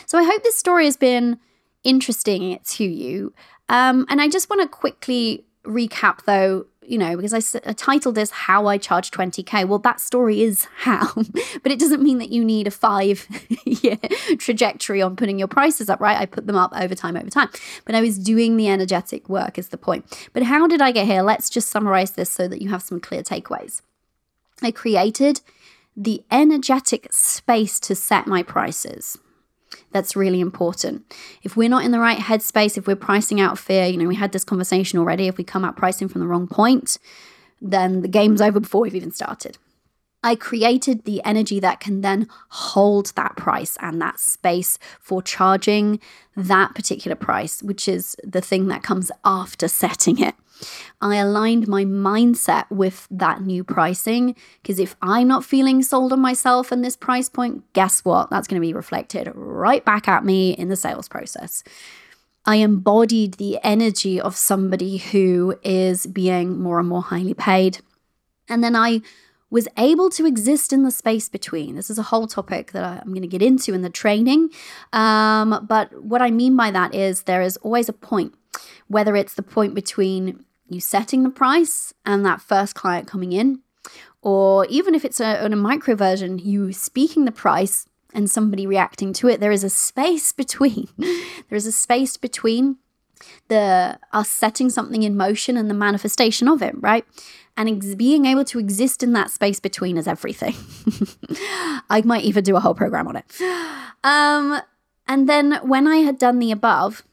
So I hope this story has been interesting to you. Um, and I just want to quickly recap though you know, because I, I titled this How I Charge 20K. Well, that story is how, [LAUGHS] but it doesn't mean that you need a five [LAUGHS] year trajectory on putting your prices up, right? I put them up over time, over time. But I was doing the energetic work, is the point. But how did I get here? Let's just summarize this so that you have some clear takeaways. I created the energetic space to set my prices. That's really important. If we're not in the right headspace, if we're pricing out fear, you know, we had this conversation already. If we come out pricing from the wrong point, then the game's [LAUGHS] over before we've even started. I created the energy that can then hold that price and that space for charging that particular price, which is the thing that comes after setting it. I aligned my mindset with that new pricing because if I'm not feeling sold on myself and this price point, guess what? That's going to be reflected right back at me in the sales process. I embodied the energy of somebody who is being more and more highly paid. And then I was able to exist in the space between. This is a whole topic that I'm going to get into in the training. Um, but what I mean by that is there is always a point, whether it's the point between you setting the price and that first client coming in, or even if it's a, in a micro version, you speaking the price and somebody reacting to it, there is a space [LAUGHS] between. there is a space between the us setting something in motion and the manifestation of it, right? And ex- being able to exist in that space between is everything. [LAUGHS] I might even do a whole program on it. Um, and then when I had done the above,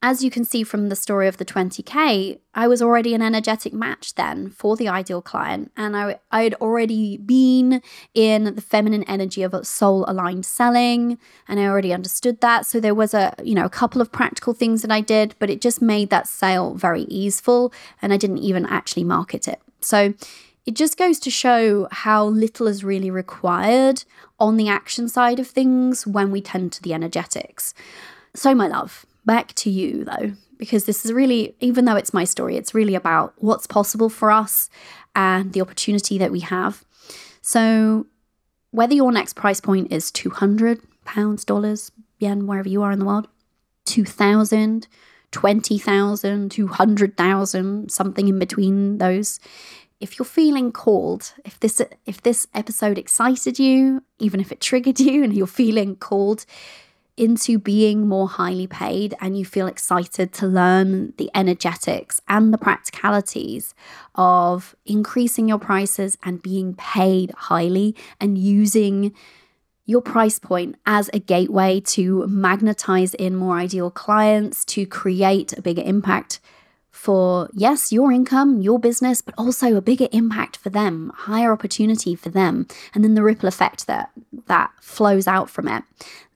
as you can see from the story of the 20K, I was already an energetic match then for the ideal client. And I, I had already been in the feminine energy of soul aligned selling. And I already understood that. So there was a, you know, a couple of practical things that I did, but it just made that sale very easeful. And I didn't even actually market it. So it just goes to show how little is really required on the action side of things when we tend to the energetics. So, my love, back to you though, because this is really, even though it's my story, it's really about what's possible for us and the opportunity that we have. So, whether your next price point is 200 pounds, dollars, yen, wherever you are in the world, 2000, 20,000, 200,000, something in between those. If you're feeling called, if this if this episode excited you, even if it triggered you and you're feeling called into being more highly paid and you feel excited to learn the energetics and the practicalities of increasing your prices and being paid highly and using your price point as a gateway to magnetize in more ideal clients, to create a bigger impact for, yes, your income, your business, but also a bigger impact for them, higher opportunity for them, and then the ripple effect that that flows out from it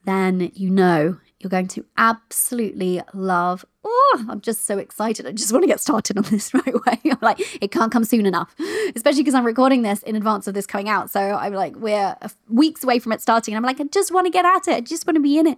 then you know you're going to absolutely love. Oh, I'm just so excited. I just want to get started on this [LAUGHS] right away. I'm like, it can't come soon enough, especially because I'm recording this in advance of this coming out. So I'm like, we're weeks away from it starting. And I'm like, I just want to get at it. I just want to be in it.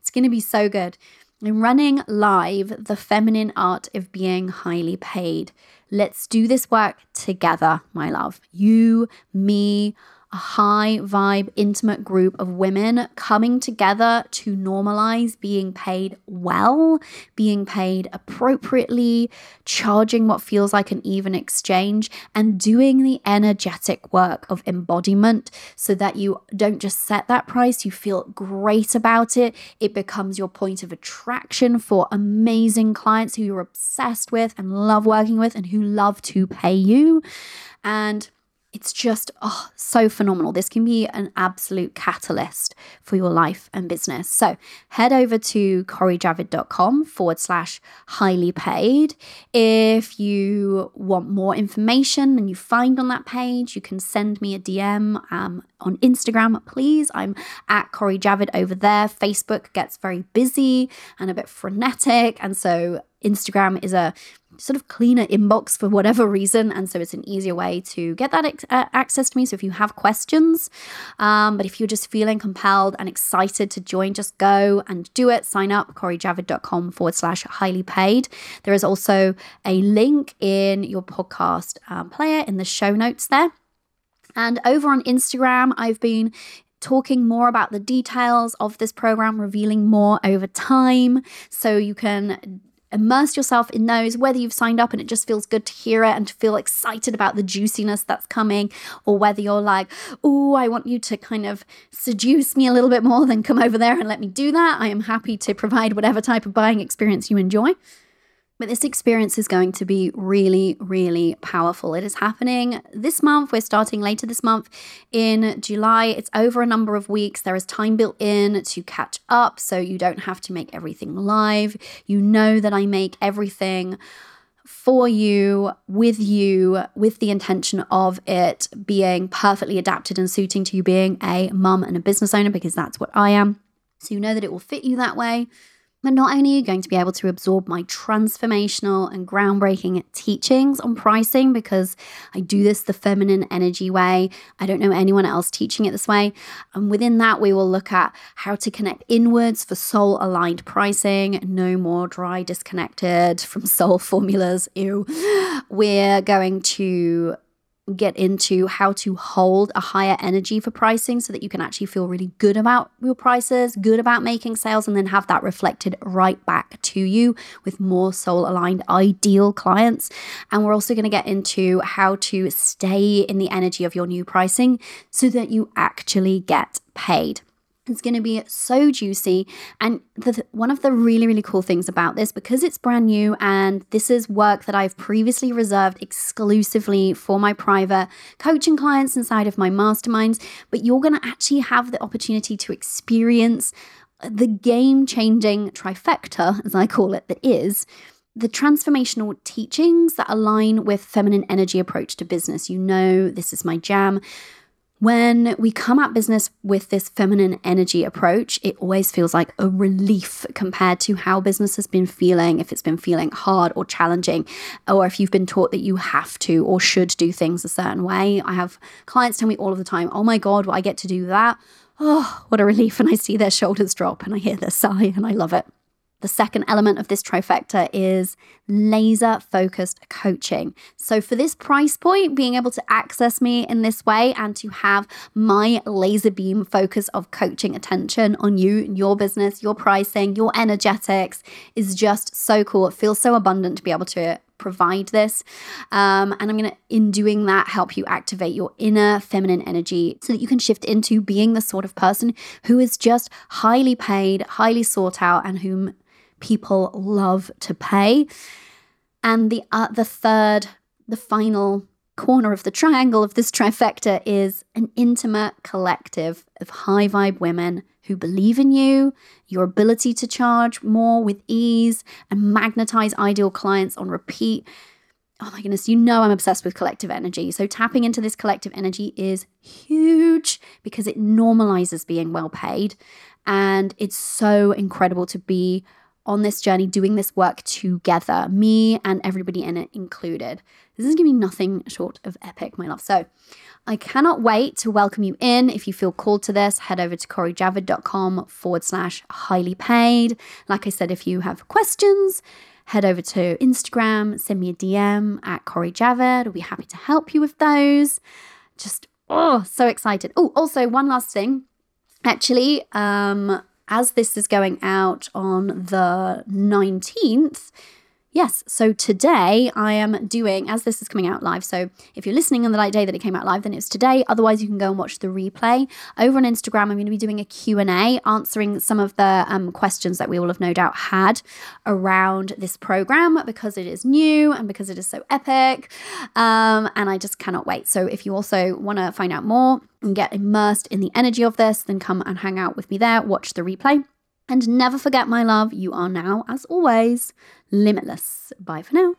It's going to be so good. I'm running live the feminine art of being highly paid. Let's do this work together, my love. You, me, a high vibe, intimate group of women coming together to normalize being paid well, being paid appropriately, charging what feels like an even exchange, and doing the energetic work of embodiment so that you don't just set that price, you feel great about it. It becomes your point of attraction for amazing clients who you're obsessed with and love working with and who love to pay you. And it's just oh, so phenomenal. This can be an absolute catalyst for your life and business. So head over to corijavid.com forward slash highly paid. If you want more information and you find on that page, you can send me a DM um, on Instagram, please. I'm at Cori Javid over there. Facebook gets very busy and a bit frenetic. And so Instagram is a sort of cleaner inbox for whatever reason. And so it's an easier way to get that ex- uh, access to me. So if you have questions, um, but if you're just feeling compelled and excited to join, just go and do it. Sign up, corijavid.com forward slash highly paid. There is also a link in your podcast um, player in the show notes there. And over on Instagram, I've been talking more about the details of this program, revealing more over time. So you can immerse yourself in those, whether you've signed up and it just feels good to hear it and to feel excited about the juiciness that's coming, or whether you're like, oh, I want you to kind of seduce me a little bit more, then come over there and let me do that. I am happy to provide whatever type of buying experience you enjoy. But this experience is going to be really, really powerful. It is happening this month. We're starting later this month in July. It's over a number of weeks. There is time built in to catch up, so you don't have to make everything live. You know that I make everything for you, with you, with the intention of it being perfectly adapted and suiting to you being a mum and a business owner, because that's what I am. So you know that it will fit you that way. But not only are you going to be able to absorb my transformational and groundbreaking teachings on pricing, because I do this the feminine energy way, I don't know anyone else teaching it this way. And within that, we will look at how to connect inwards for soul aligned pricing, no more dry, disconnected from soul formulas. Ew. We're going to get into how to hold a higher energy for pricing so that you can actually feel really good about your prices, good about making sales, and then have that reflected right back to you with more soul aligned, ideal clients. And we're also going to get into how to stay in the energy of your new pricing so that you actually get paid. It's going to be so juicy. And the, one of the really, really cool things about this, because it's brand new and this is work that I've previously reserved exclusively for my private coaching clients inside of my masterminds, but you're going to actually have the opportunity to experience the game changing trifecta, as I call it, that is the transformational teachings that align with feminine energy approach to business. You know, this is my jam. When we come at business with this feminine energy approach, it always feels like a relief compared to how business has been feeling, if it's been feeling hard or challenging, or if you've been taught that you have to or should do things a certain way. I have clients tell me all of the time, oh my God, well, I get to do that. Oh, what a relief. And I see their shoulders drop and I hear their sigh and I love it. The second element of this trifecta is laser focused coaching. So, for this price point, being able to access me in this way and to have my laser beam focus of coaching attention on you, and your business, your pricing, your energetics is just so cool. It feels so abundant to be able to provide this. Um, and I'm going to, in doing that, help you activate your inner feminine energy so that you can shift into being the sort of person who is just highly paid, highly sought out, and whom people love to pay. And the uh, the third, the final corner of the triangle of this trifecta is an intimate collective of high vibe women who believe in you, your ability to charge more with ease and magnetize ideal clients on repeat. Oh my goodness, you know I'm obsessed with collective energy. So tapping into this collective energy is huge because it normalizes being well paid. And it's so incredible to be on this journey doing this work together, me and everybody in it included. This is going to be nothing short of epic, my love. So I cannot wait to welcome you in. If you feel called to this, head over to corijavid.com forward slash highly paid. Like I said, if you have questions, head over to Instagram, send me a DM at Cori Javid. I'll be happy to help you with those. Just, oh, so excited. Oh, also, one last thing. Actually, um, as this is going out on the 19th, Yes, so today I am doing, as this is coming out live, so if you're listening on the light day that it came out live, then it's today. Otherwise, you can go and watch the replay. Over on Instagram, I'm going to be doing a Q&A, answering some of the um, questions that we all have no doubt had around this program because it is new and because it is so epic. Um, and I just cannot wait. So if you also want to find out more and get immersed in the energy of this, then come and hang out with me there, watch the replay. And never forget, my love, you are now, as always, limitless. Bye for now.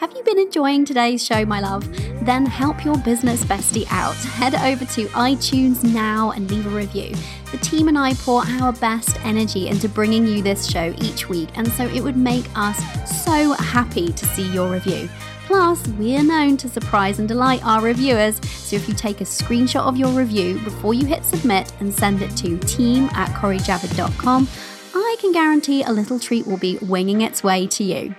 Have you been enjoying today's show, my love? Then help your business bestie out. Head over to iTunes now and leave a review. The team and I pour our best energy into bringing you this show each week, and so it would make us so happy to see your review. Plus, we're known to surprise and delight our reviewers, so if you take a screenshot of your review before you hit submit and send it to team at corijavid.com, I can guarantee a little treat will be winging its way to you.